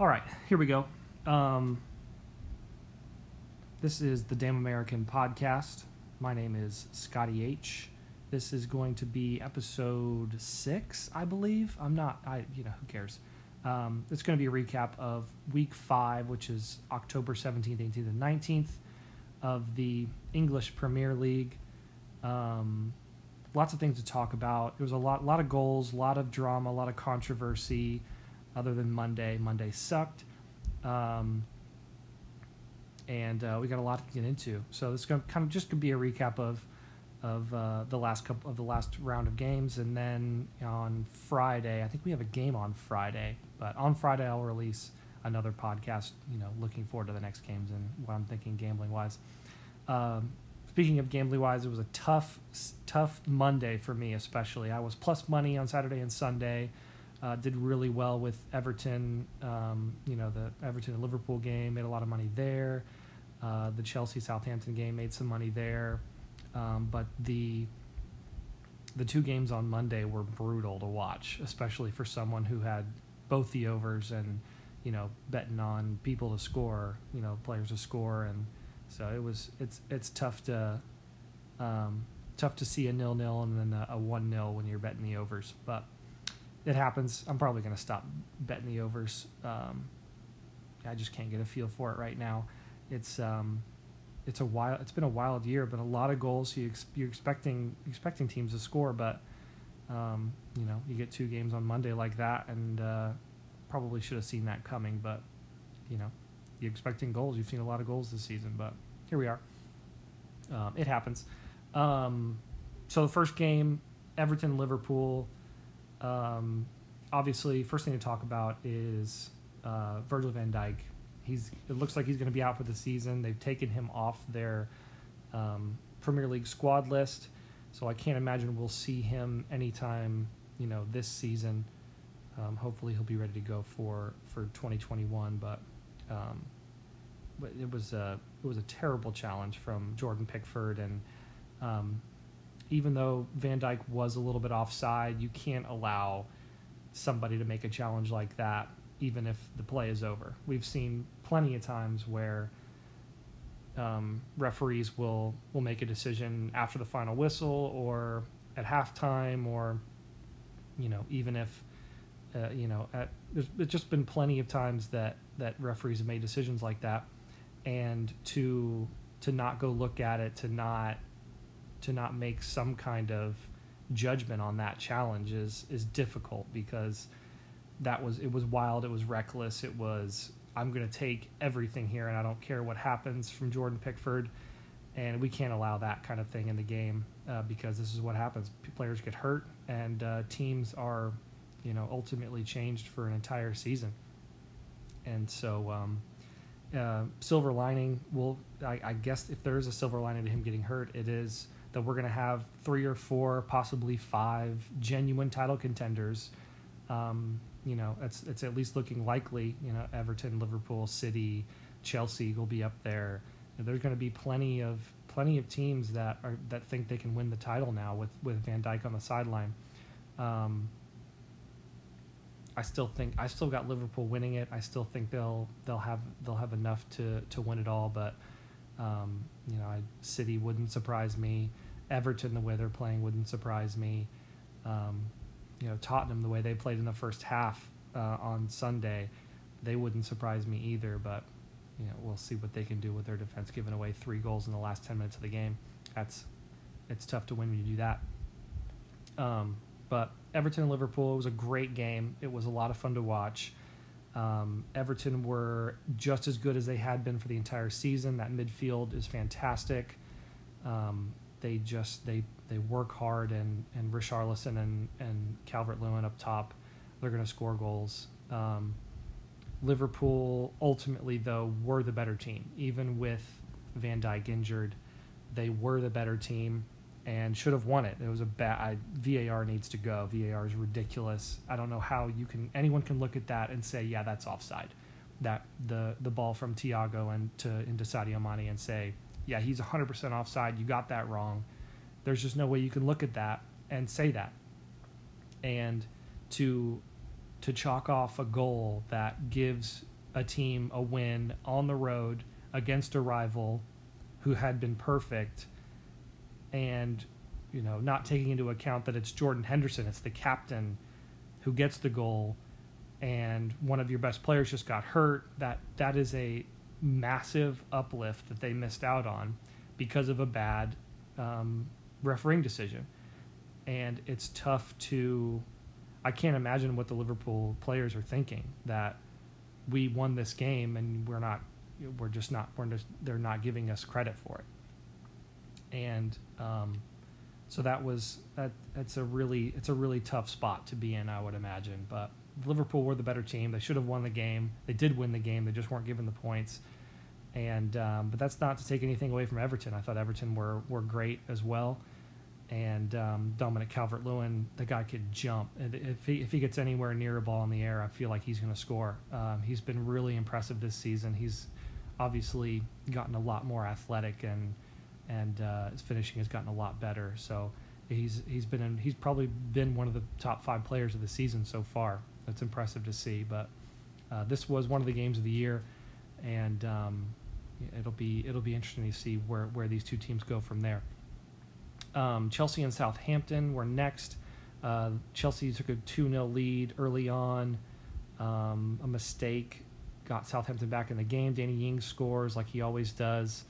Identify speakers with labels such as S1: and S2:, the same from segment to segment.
S1: All right, here we go. Um, this is the Damn American podcast. My name is Scotty H. This is going to be episode six, I believe. I'm not, I you know, who cares? Um, it's going to be a recap of week five, which is October 17th, 18th, and 19th of the English Premier League. Um, lots of things to talk about. There was a lot, lot of goals, a lot of drama, a lot of controversy. Other than Monday, Monday sucked, um, and uh, we got a lot to get into. So this is going kind of just could be a recap of of uh, the last couple of the last round of games, and then on Friday, I think we have a game on Friday. But on Friday, I'll release another podcast. You know, looking forward to the next games and what I'm thinking gambling wise. Um, speaking of gambling wise, it was a tough, tough Monday for me, especially. I was plus money on Saturday and Sunday. Uh, did really well with Everton. Um, you know, the Everton and Liverpool game made a lot of money there. Uh, the Chelsea Southampton game made some money there. Um, but the the two games on Monday were brutal to watch, especially for someone who had both the overs and you know betting on people to score, you know players to score, and so it was it's it's tough to um, tough to see a nil nil and then a, a one nil when you're betting the overs, but it happens. I'm probably going to stop betting the overs. Um, I just can't get a feel for it right now. It's um, it's a wild. It's been a wild year, but a lot of goals. You ex- you're expecting expecting teams to score, but um, you know you get two games on Monday like that, and uh, probably should have seen that coming. But you know you're expecting goals. You've seen a lot of goals this season, but here we are. Um, it happens. Um, so the first game, Everton Liverpool. Um, obviously, first thing to talk about is uh, Virgil van Dijk. He's it looks like he's going to be out for the season. They've taken him off their um, Premier League squad list, so I can't imagine we'll see him anytime you know this season. Um, hopefully, he'll be ready to go for for 2021. But um, but it was a it was a terrible challenge from Jordan Pickford, and um, even though Van Dijk was a little bit offside, you can't allow somebody to make a challenge like that, even if the play is over. We've seen plenty of times where um, referees will will make a decision after the final whistle or at halftime, or you know even if uh, you know at, there's, there's just been plenty of times that that referees have made decisions like that, and to to not go look at it, to not to not make some kind of judgment on that challenge is is difficult because that was it was wild, it was reckless, it was I'm going to take everything here and I don't care what happens from Jordan Pickford, and we can't allow that kind of thing in the game uh, because this is what happens. Players get hurt and uh, teams are, you know, ultimately changed for an entire season, and so. Um, uh, silver lining will I, I guess if there is a silver lining to him getting hurt, it is that we're going to have three or four, possibly five genuine title contenders. Um, you know, it's it's at least looking likely. You know, Everton, Liverpool, City, Chelsea will be up there. There's going to be plenty of plenty of teams that are that think they can win the title now with with Van Dijk on the sideline. Um, I still think I still got Liverpool winning it. I still think they'll they'll have they'll have enough to to win it all, but um, you know, I, City wouldn't surprise me. Everton, the way they're playing, wouldn't surprise me. Um, you know, Tottenham, the way they played in the first half uh, on Sunday, they wouldn't surprise me either. But you know, we'll see what they can do with their defense, giving away three goals in the last ten minutes of the game. That's it's tough to win when you do that. Um, but Everton and Liverpool, it was a great game. It was a lot of fun to watch. Um, Everton were just as good as they had been for the entire season. That midfield is fantastic. Um, they just they they work hard, and and Richarlison and and Calvert Lewin up top, they're going to score goals. Um, Liverpool ultimately though were the better team, even with Van Dijk injured. They were the better team and should have won it. It was a bad VAR needs to go. VAR is ridiculous. I don't know how you can anyone can look at that and say, yeah, that's offside. That the the ball from Thiago and to into Sadio Mane and say, yeah, he's 100% offside. You got that wrong. There's just no way you can look at that and say that. And to to chalk off a goal that gives a team a win on the road against a rival who had been perfect and you know not taking into account that it's Jordan Henderson it's the captain who gets the goal and one of your best players just got hurt that that is a massive uplift that they missed out on because of a bad um, refereeing decision. And it's tough to I can't imagine what the Liverpool players are thinking that we won this game and we're not we're just not we're just they're not giving us credit for it and um, so that was that it's a really it's a really tough spot to be in I would imagine but Liverpool were the better team they should have won the game they did win the game they just weren't given the points and um, but that's not to take anything away from Everton I thought Everton were were great as well and um, Dominic Calvert Lewin, the guy could jump. If he, if he gets anywhere near a ball in the air, I feel like he's going to score. Um, he's been really impressive this season. He's obviously gotten a lot more athletic and and uh, his finishing has gotten a lot better. So he's he's been in, he's probably been one of the top five players of the season so far. That's impressive to see. But uh, this was one of the games of the year, and um, it'll be it'll be interesting to see where where these two teams go from there. Um, Chelsea and Southampton were next. Uh, Chelsea took a 2 0 lead early on. Um, a mistake got Southampton back in the game. Danny Ings scores like he always does.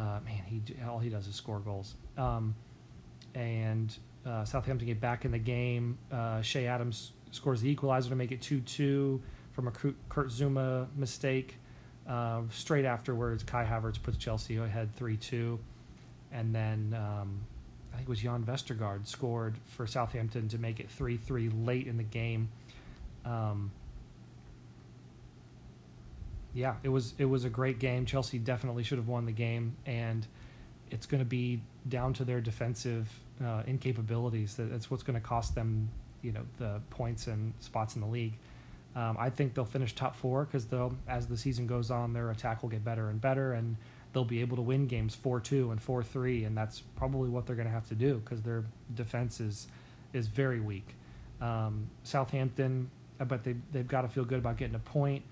S1: Uh, man, he all he does is score goals. Um, and uh, Southampton get back in the game. Uh, Che Adams scores the equalizer to make it 2 2 from a Kurt Zouma mistake. Uh, straight afterwards, Kai Havertz puts Chelsea ahead 3 2. And then um, I think it was Jan Vestergaard scored for Southampton to make it 3 3 late in the game. Um, yeah, it was it was a great game. Chelsea definitely should have won the game, and it's going to be down to their defensive uh, incapabilities. That that's what's going to cost them, you know, the points and spots in the league. Um, I think they'll finish top four because they'll, as the season goes on, their attack will get better and better, and they'll be able to win games 4-2 and 4-3 and that's probably what they're going to have to do because their defense is is very weak um, southampton but they, they've got to feel good about getting a point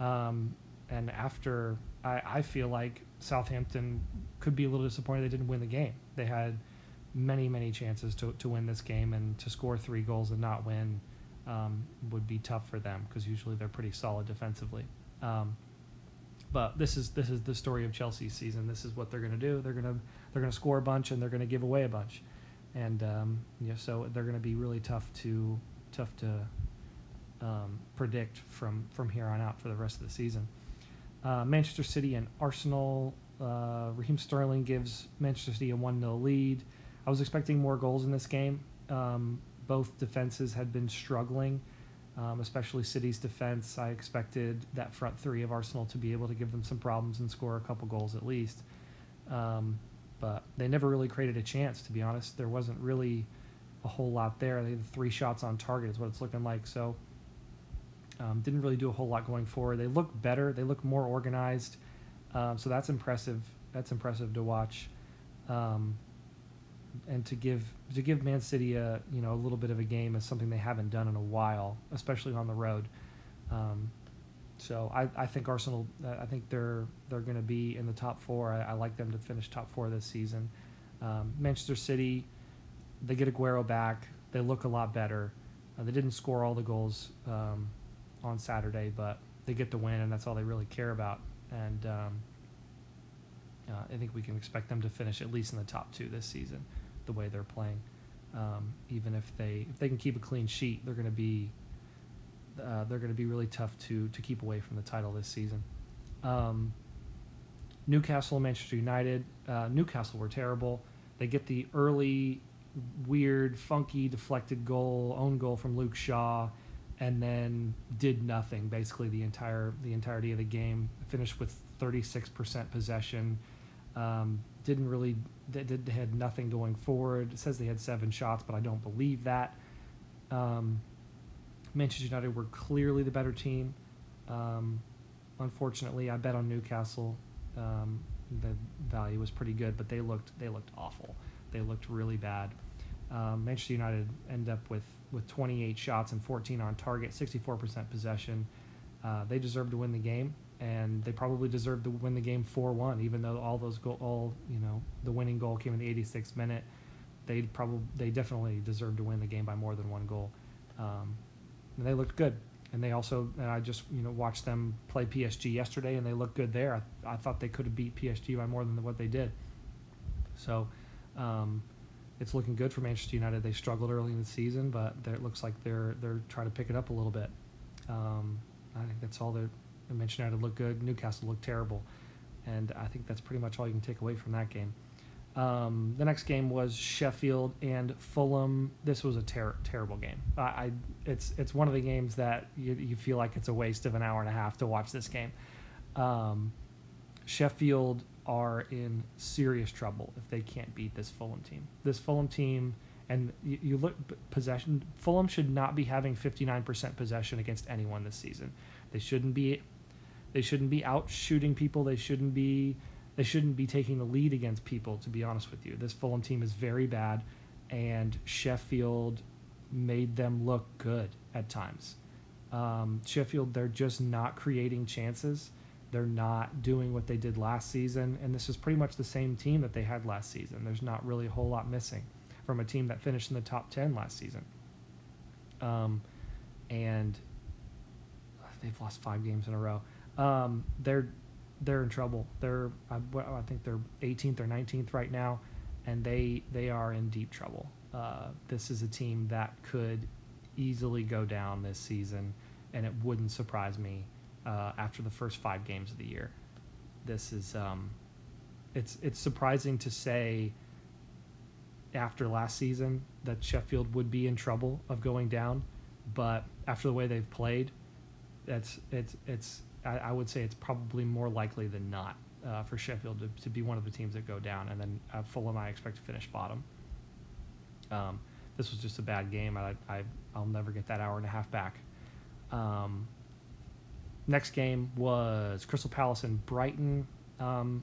S1: um, and after I, I feel like southampton could be a little disappointed they didn't win the game they had many many chances to, to win this game and to score three goals and not win um, would be tough for them because usually they're pretty solid defensively um, but this is this is the story of Chelsea's season. This is what they're going to do. They're going to they're going to score a bunch and they're going to give away a bunch, and um, yeah, so they're going to be really tough to tough to um, predict from from here on out for the rest of the season. Uh, Manchester City and Arsenal. Uh, Raheem Sterling gives Manchester City a one 0 lead. I was expecting more goals in this game. Um, both defenses had been struggling um, especially City's defense. I expected that front three of Arsenal to be able to give them some problems and score a couple goals at least. Um, but they never really created a chance, to be honest. There wasn't really a whole lot there. They had three shots on target, is what it's looking like. So, um, didn't really do a whole lot going forward. They look better. They look more organized. Um, so that's impressive. That's impressive to watch. Um, and to give to give Man City a you know a little bit of a game is something they haven't done in a while, especially on the road. Um, so I, I think Arsenal I think they're they're going to be in the top four. I, I, like them to finish top four this season. Um, Manchester City, they get Aguero back. They look a lot better. Uh, they didn't score all the goals um, on Saturday, but they get the win, and that's all they really care about. And um, uh, I think we can expect them to finish at least in the top two this season the way they're playing. Um, even if they if they can keep a clean sheet, they're going to be uh, they're going to be really tough to to keep away from the title this season. Um, Newcastle, Manchester United. Uh, Newcastle were terrible. They get the early, weird, funky, deflected goal, own goal from Luke Shaw, and then did nothing basically the entire the entirety of the game. Finished with 36% possession. Um, didn't really they, did, had nothing going forward. It says they had seven shots, but I don't believe that. Um, Manchester United were clearly the better team. Um, unfortunately, I bet on Newcastle. Um, the value was pretty good, but they looked they looked awful. They looked really bad. Um, Manchester United end up with with 28 shots and 14 on target, 64% possession. Uh, they deserve to win the game, and they probably deserve to win the game 4-1. Even though all those goal, all you know, the winning goal came in the 86th minute, they probably they definitely deserve to win the game by more than one goal. Um, and they looked good and they also and I just you know watched them play PSG yesterday, and they looked good there. I, I thought they could have beat PSG by more than what they did. So, um, it's looking good for Manchester United. They struggled early in the season, but it looks like they're they're trying to pick it up a little bit. Um, I think that's all they're. Manchester United looked good. Newcastle looked terrible, and I think that's pretty much all you can take away from that game. Um, the next game was Sheffield and Fulham. This was a ter- terrible game. I, I, it's it's one of the games that you, you feel like it's a waste of an hour and a half to watch this game. Um, Sheffield are in serious trouble if they can't beat this Fulham team. This Fulham team, and you, you look possession. Fulham should not be having 59% possession against anyone this season. They shouldn't be. They shouldn't be out shooting people. They shouldn't be they shouldn't be taking the lead against people, to be honest with you. This Fulham team is very bad, and Sheffield made them look good at times. Um, Sheffield, they're just not creating chances. They're not doing what they did last season, and this is pretty much the same team that they had last season. There's not really a whole lot missing from a team that finished in the top 10 last season. Um, and they've lost five games in a row. Um, they're they're in trouble. They're I, I, think they're 18th or 19th right now, and they they are in deep trouble. Uh, this is a team that could easily go down this season, and it wouldn't surprise me uh, after the first five games of the year. This is um, it's it's surprising to say after last season that Sheffield would be in trouble of going down, but after the way they've played, that's it's it's I, I, would say it's probably more likely than not uh, for Sheffield to, to, be one of the teams that go down, and then uh, Fulham I expect to finish bottom. Um, this was just a bad game. I, I I'll never get that hour and a half back. Um, next game was Crystal Palace and Brighton. Um,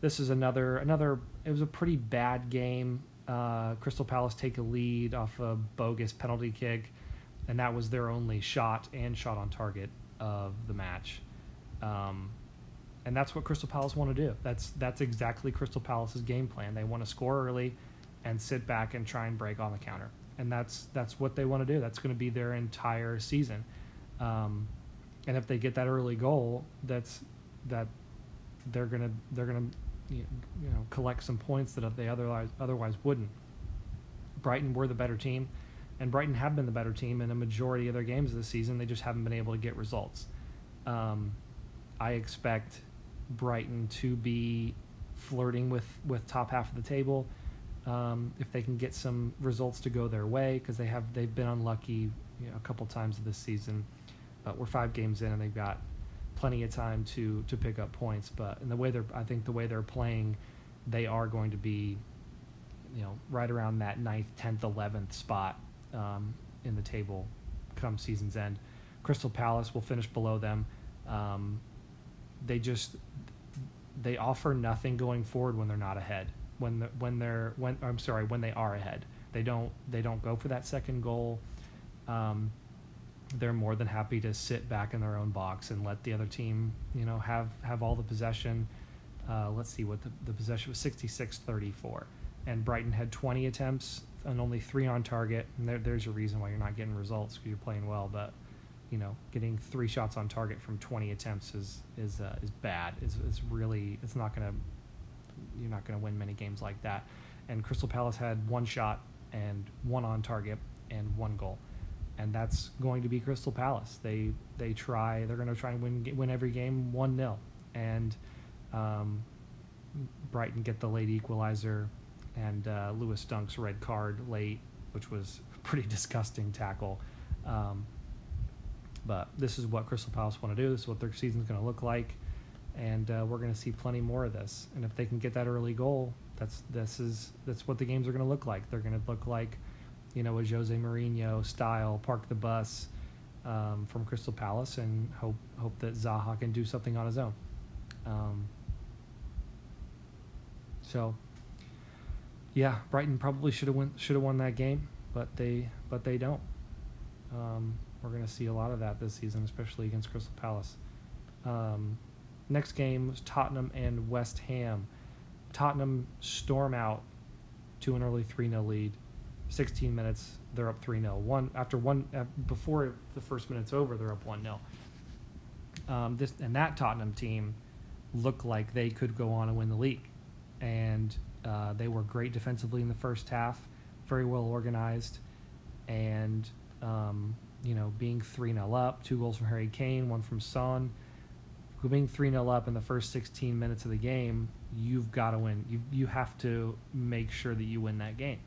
S1: this is another another. It was a pretty bad game. Uh, Crystal Palace take a lead off a bogus penalty kick, and that was their only shot and shot on target of the match. Um, and that's what Crystal Palace want to do. That's that's exactly Crystal Palace's game plan. They want to score early and sit back and try and break on the counter. And that's that's what they want to do. That's going to be their entire season. Um, and if they get that early goal, that's that they're gonna they're gonna you know collect some points that they otherwise otherwise wouldn't. Brighton were the better team and Brighton have been the better team in a majority of their games this season. They just haven't been able to get results. Um, I expect Brighton to be flirting with, with top half of the table um, if they can get some results to go their way because they have they've been unlucky you know, a couple times this season. But we're five games in and they've got plenty of time to to pick up points. But in the way they're I think the way they're playing, they are going to be you know right around that ninth, tenth, eleventh spot um, in the table come season's end. Crystal Palace will finish below them. Um, they just they offer nothing going forward when they're not ahead. When the, when they're when I'm sorry when they are ahead, they don't they don't go for that second goal. Um, they're more than happy to sit back in their own box and let the other team you know have have all the possession. Uh, let's see what the, the possession was 66-34 and Brighton had 20 attempts and only three on target. And there, there's a reason why you're not getting results because you're playing well. But you know, getting three shots on target from 20 attempts is is uh, is bad. It's, is really it's not gonna you're not gonna win many games like that. And Crystal Palace had one shot and one on target and one goal, and that's going to be Crystal Palace. They they try they're going to try and win win every game one 0 and um, Brighton get the late equalizer and uh, Lewis Dunk's red card late, which was a pretty disgusting tackle. Um, but this is what Crystal Palace want to do. This is what their season's going to look like, and uh, we're going to see plenty more of this. And if they can get that early goal, that's this is that's what the games are going to look like. They're going to look like, you know, a Jose Mourinho style park the bus um, from Crystal Palace, and hope hope that Zaha can do something on his own. Um, so yeah, Brighton probably should have won should have won that game. but they but they don't. Um, we're going to see a lot of that this season, especially against Crystal Palace. Um, next game was Tottenham and West Ham. Tottenham storm out to an early 3 0 lead. 16 minutes, they're up 3 0. One, after one, uh, before the first minute's over, they're up 1 0. Um, this and that Tottenham team looked like they could go on and win the league, and uh, they were great defensively in the first half, very well organized, and um, you know being three 0 up, two goals from Harry Kane, one from Son, being three 0 up in the first 16 minutes of the game, you've got to win. You you have to make sure that you win that game,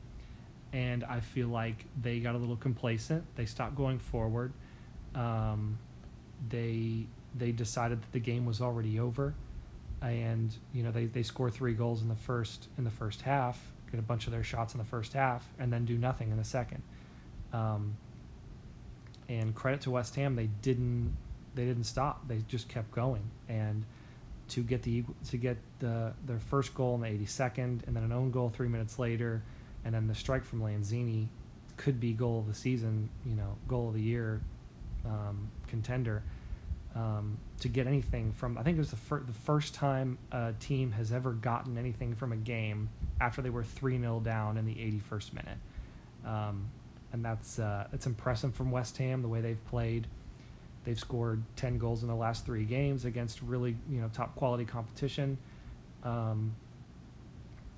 S1: and I feel like they got a little complacent. They stopped going forward. Um, they they decided that the game was already over, and you know they, they score three goals in the first in the first half, get a bunch of their shots in the first half, and then do nothing in the second. Um, and credit to West Ham, they didn't they didn't stop. They just kept going, and to get the to get the their first goal in the 82nd, and then an own goal three minutes later, and then the strike from Lanzini could be goal of the season, you know, goal of the year um, contender um, to get anything from. I think it was the, fir- the first time a team has ever gotten anything from a game after they were three 0 down in the 81st minute, um, and that's uh, it's impressive from West Ham the way they've played. They've scored 10 goals in the last three games against really you know top quality competition. Um,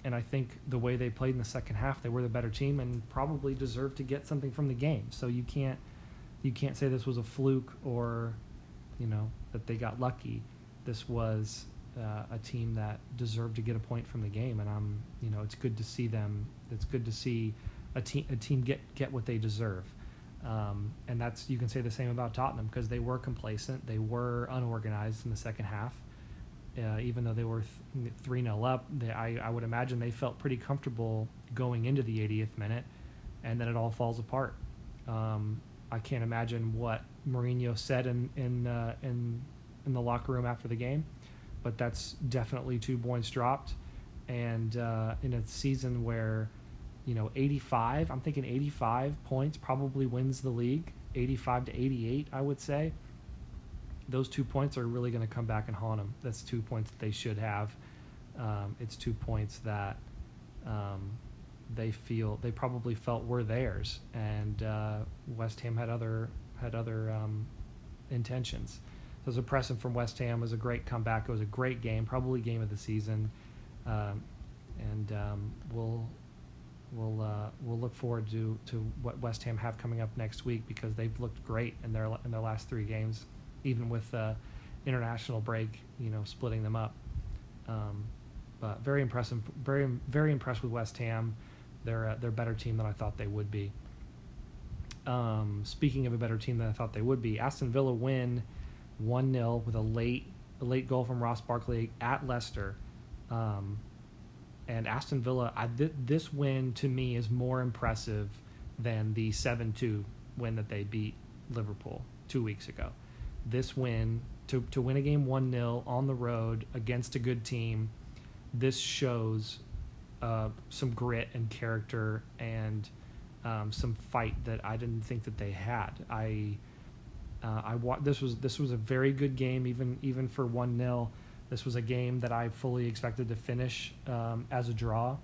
S1: and I think the way they played in the second half, they were the better team and probably deserved to get something from the game. So you can't you can't say this was a fluke or you know that they got lucky. This was uh, a team that deserved to get a point from the game, and I'm you know it's good to see them. It's good to see a team a team get get what they deserve. Um, and that's you can say the same about Tottenham because they were complacent, they were unorganized in the second half. Uh, even though they were three 0 up, they, I, I would imagine they felt pretty comfortable going into the 80th minute, and then it all falls apart. Um, I can't imagine what Mourinho said in in uh, in in the locker room after the game, but that's definitely two points dropped, and uh, in a season where, you know, 85, I'm thinking 85 points probably wins the league, 85 to 88, I would say. Those two points are really going to come back and haunt them. That's two points that they should have. Um, it's two points that. Um, they feel they probably felt were theirs, and uh, West Ham had other had other um, intentions. So it was a impressive from West Ham. It was a great comeback. It was a great game, probably game of the season, um, and um, we'll we'll uh, we'll look forward to to what West Ham have coming up next week because they've looked great in their in their last three games, even with uh, international break, you know, splitting them up. Um, but very impressive, very very impressed with West Ham. They're a, they're a better team than I thought they would be. Um, speaking of a better team than I thought they would be, Aston Villa win one 0 with a late a late goal from Ross Barkley at Leicester. Um, and Aston Villa, I, th- this win to me is more impressive than the 7 2 win that they beat Liverpool two weeks ago. This win, to, to win a game 1 0 on the road against a good team, this shows uh, some grit and character and um, some fight that I didn't think that they had. I uh, I wa- this was this was a very good game even even for one 0 This was a game that I fully expected to finish um, as a draw,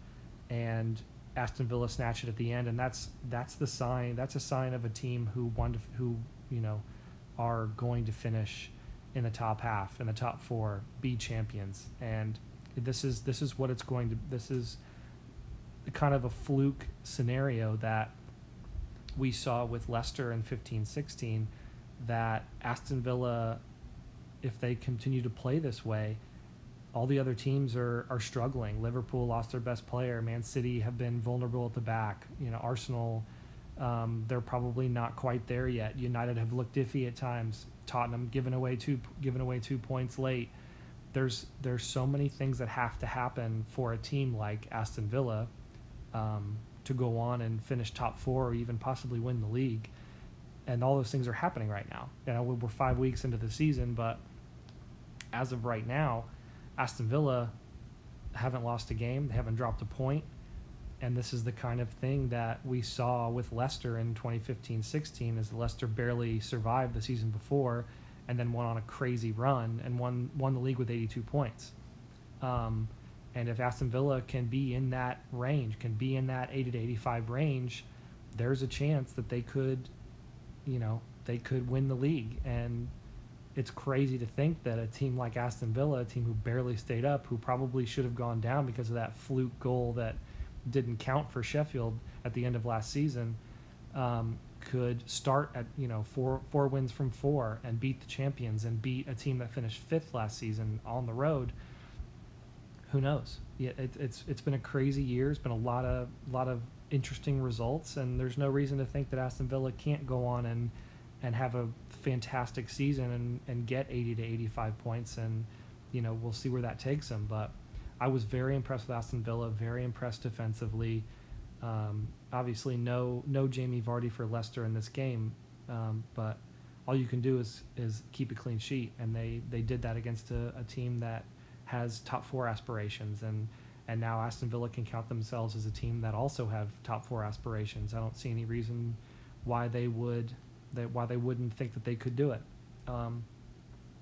S1: and Aston Villa snatched it at the end, and that's that's the sign. That's a sign of a team who to, who you know are going to finish in the top half in the top four, be champions, and this is this is what it's going to. This is kind of a fluke scenario that we saw with Leicester in 15 16 that Aston Villa, if they continue to play this way, all the other teams are, are struggling. Liverpool lost their best player. Man City have been vulnerable at the back. You know, Arsenal, um, they're probably not quite there yet. United have looked iffy at times. Tottenham giving away two giving away two points late. There's there's so many things that have to happen for a team like Aston Villa um, to go on and finish top four or even possibly win the league. And all those things are happening right now. You know, we're five weeks into the season, but as of right now, Aston Villa haven't lost a game. They haven't dropped a point. And this is the kind of thing that we saw with Leicester in 2015-16 as Leicester barely survived the season before and then went on a crazy run and won won the league with 82 points. Um, and if Aston Villa can be in that range, can be in that 80 to 85 range, there's a chance that they could, you know, they could win the league. And it's crazy to think that a team like Aston Villa, a team who barely stayed up, who probably should have gone down because of that fluke goal that didn't count for Sheffield at the end of last season, um, could start at you know four four wins from four and beat the champions and beat a team that finished fifth last season on the road. Who knows? Yeah, it, it's it's been a crazy year. It's been a lot of lot of interesting results, and there's no reason to think that Aston Villa can't go on and and have a fantastic season and, and get 80 to 85 points and you know we'll see where that takes them but I was very impressed with Aston Villa very impressed defensively um, obviously no no Jamie Vardy for Leicester in this game um, but all you can do is is keep a clean sheet and they they did that against a, a team that has top four aspirations and and now Aston Villa can count themselves as a team that also have top four aspirations I don't see any reason why they would that why they wouldn't think that they could do it. Um,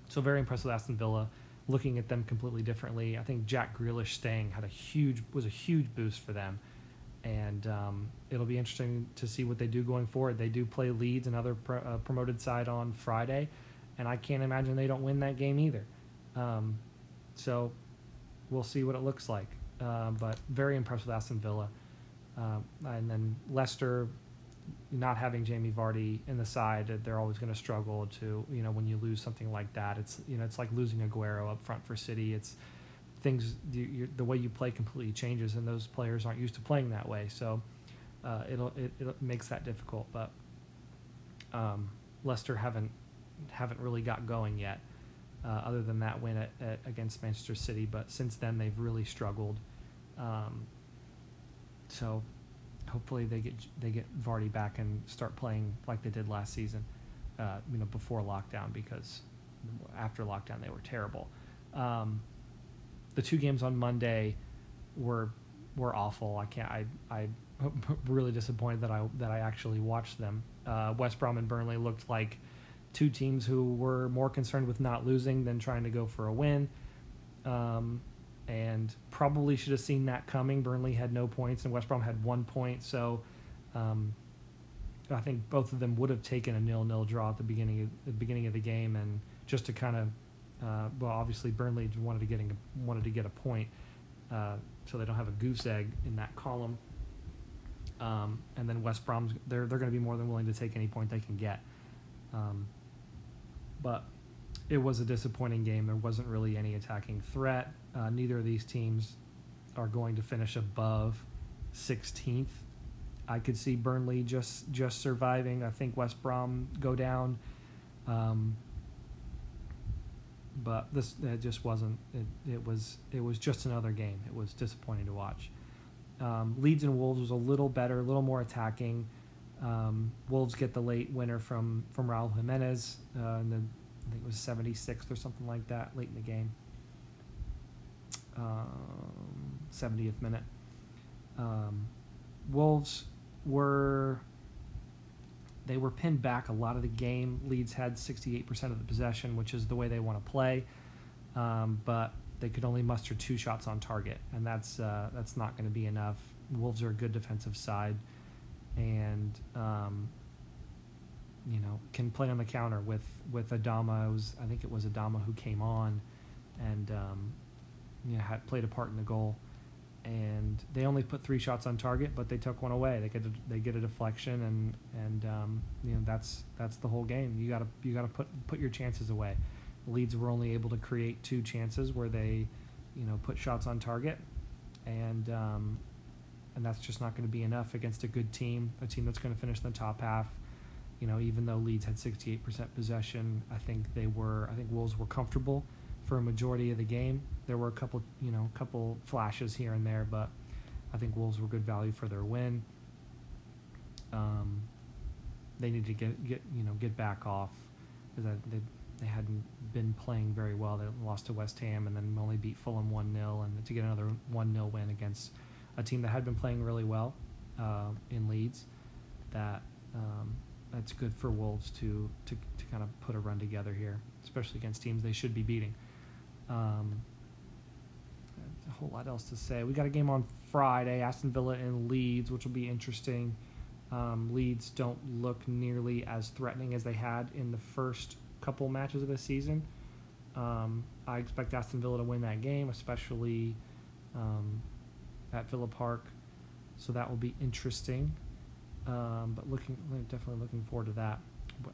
S1: so very impressed with Aston Villa. Looking at them completely differently, I think Jack Grealish staying had a huge was a huge boost for them, and um, it'll be interesting to see what they do going forward. They do play Leeds, another pro, uh, promoted side, on Friday, and I can't imagine they don't win that game either. Um, so we'll see what it looks like. Uh, but very impressed with Aston Villa, uh, and then Leicester not having Jamie Vardy in the side, they're always going to struggle to, you know, when you lose something like that. It's, you know, it's like losing Aguero up front for City. It's things, you, the way you play completely changes, and those players aren't used to playing that way. So uh, it'll, it, it makes that difficult. But um, Leicester haven't haven't really got going yet, uh, other than that win at, at, against Manchester City. But since then, they've really struggled. Um, so hopefully they get they get Vardy back and start playing like they did last season, uh, you know, before lockdown because after lockdown they were terrible. Um, the two games on Monday were were awful. I can't. I I really disappointed that I that I actually watched them. Uh, West Brom and Burnley looked like two teams who were more concerned with not losing than trying to go for a win. Um, and probably should have seen that coming. Burnley had no points, and West Brom had one point. So um, I think both of them would have taken a nil-nil draw at the beginning of the beginning of the game, and just to kind of uh, well, obviously Burnley wanted to getting wanted to get a point, uh, so they don't have a goose egg in that column. Um, and then West Brom's they're they're going to be more than willing to take any point they can get. Um, but it was a disappointing game. There wasn't really any attacking threat. Uh, neither of these teams are going to finish above 16th. I could see Burnley just just surviving. I think West Brom go down, um, but this it just wasn't. It, it was it was just another game. It was disappointing to watch. Um, Leeds and Wolves was a little better, a little more attacking. Um, Wolves get the late winner from from Raul Jimenez, uh, and then I think it was 76th or something like that late in the game um, 70th minute. Um, Wolves were they were pinned back a lot of the game. Leeds had 68% of the possession, which is the way they want to play, um, but they could only muster two shots on target, and that's uh, that's not going to be enough. Wolves are a good defensive side, and um, you know can play on the counter with with Adama. It was, I think it was Adama who came on, and um, you know, had played a part in the goal. And they only put three shots on target, but they took one away. They get a, they get a deflection, and and um, you know that's that's the whole game. You gotta you gotta put put your chances away. Leeds were only able to create two chances where they, you know, put shots on target, and um, and that's just not going to be enough against a good team, a team that's going to finish in the top half. You know, even though Leeds had 68% possession, I think they were. I think Wolves were comfortable for a majority of the game. There were a couple, you know, couple flashes here and there, but I think Wolves were good value for their win. Um, they need to get get you know get back off because they they hadn't been playing very well. They lost to West Ham and then only beat Fulham one 0 and to get another one 0 win against a team that had been playing really well uh, in Leeds. That um, that's good for Wolves to, to to kind of put a run together here, especially against teams they should be beating. Um, a whole lot else to say. We got a game on Friday, Aston Villa and Leeds, which will be interesting. Um, Leeds don't look nearly as threatening as they had in the first couple matches of the season. Um, I expect Aston Villa to win that game, especially um, at Villa Park. So that will be interesting. Um, but looking, definitely looking forward to that.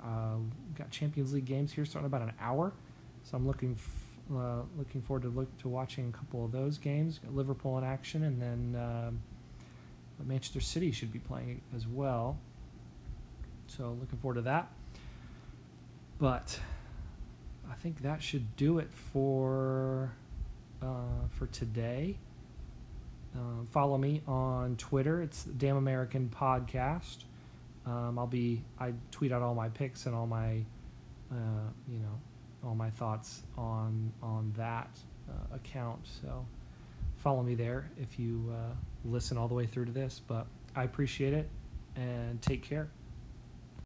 S1: Uh, got Champions League games here starting about an hour, so I'm looking f- uh, looking forward to look to watching a couple of those games. Got Liverpool in action, and then um, Manchester City should be playing as well. So looking forward to that. But I think that should do it for uh, for today. Uh, follow me on Twitter. It's the Damn American Podcast. Um, I'll be I tweet out all my picks and all my uh, you know all my thoughts on on that uh, account. So follow me there if you uh, listen all the way through to this. But I appreciate it and take care.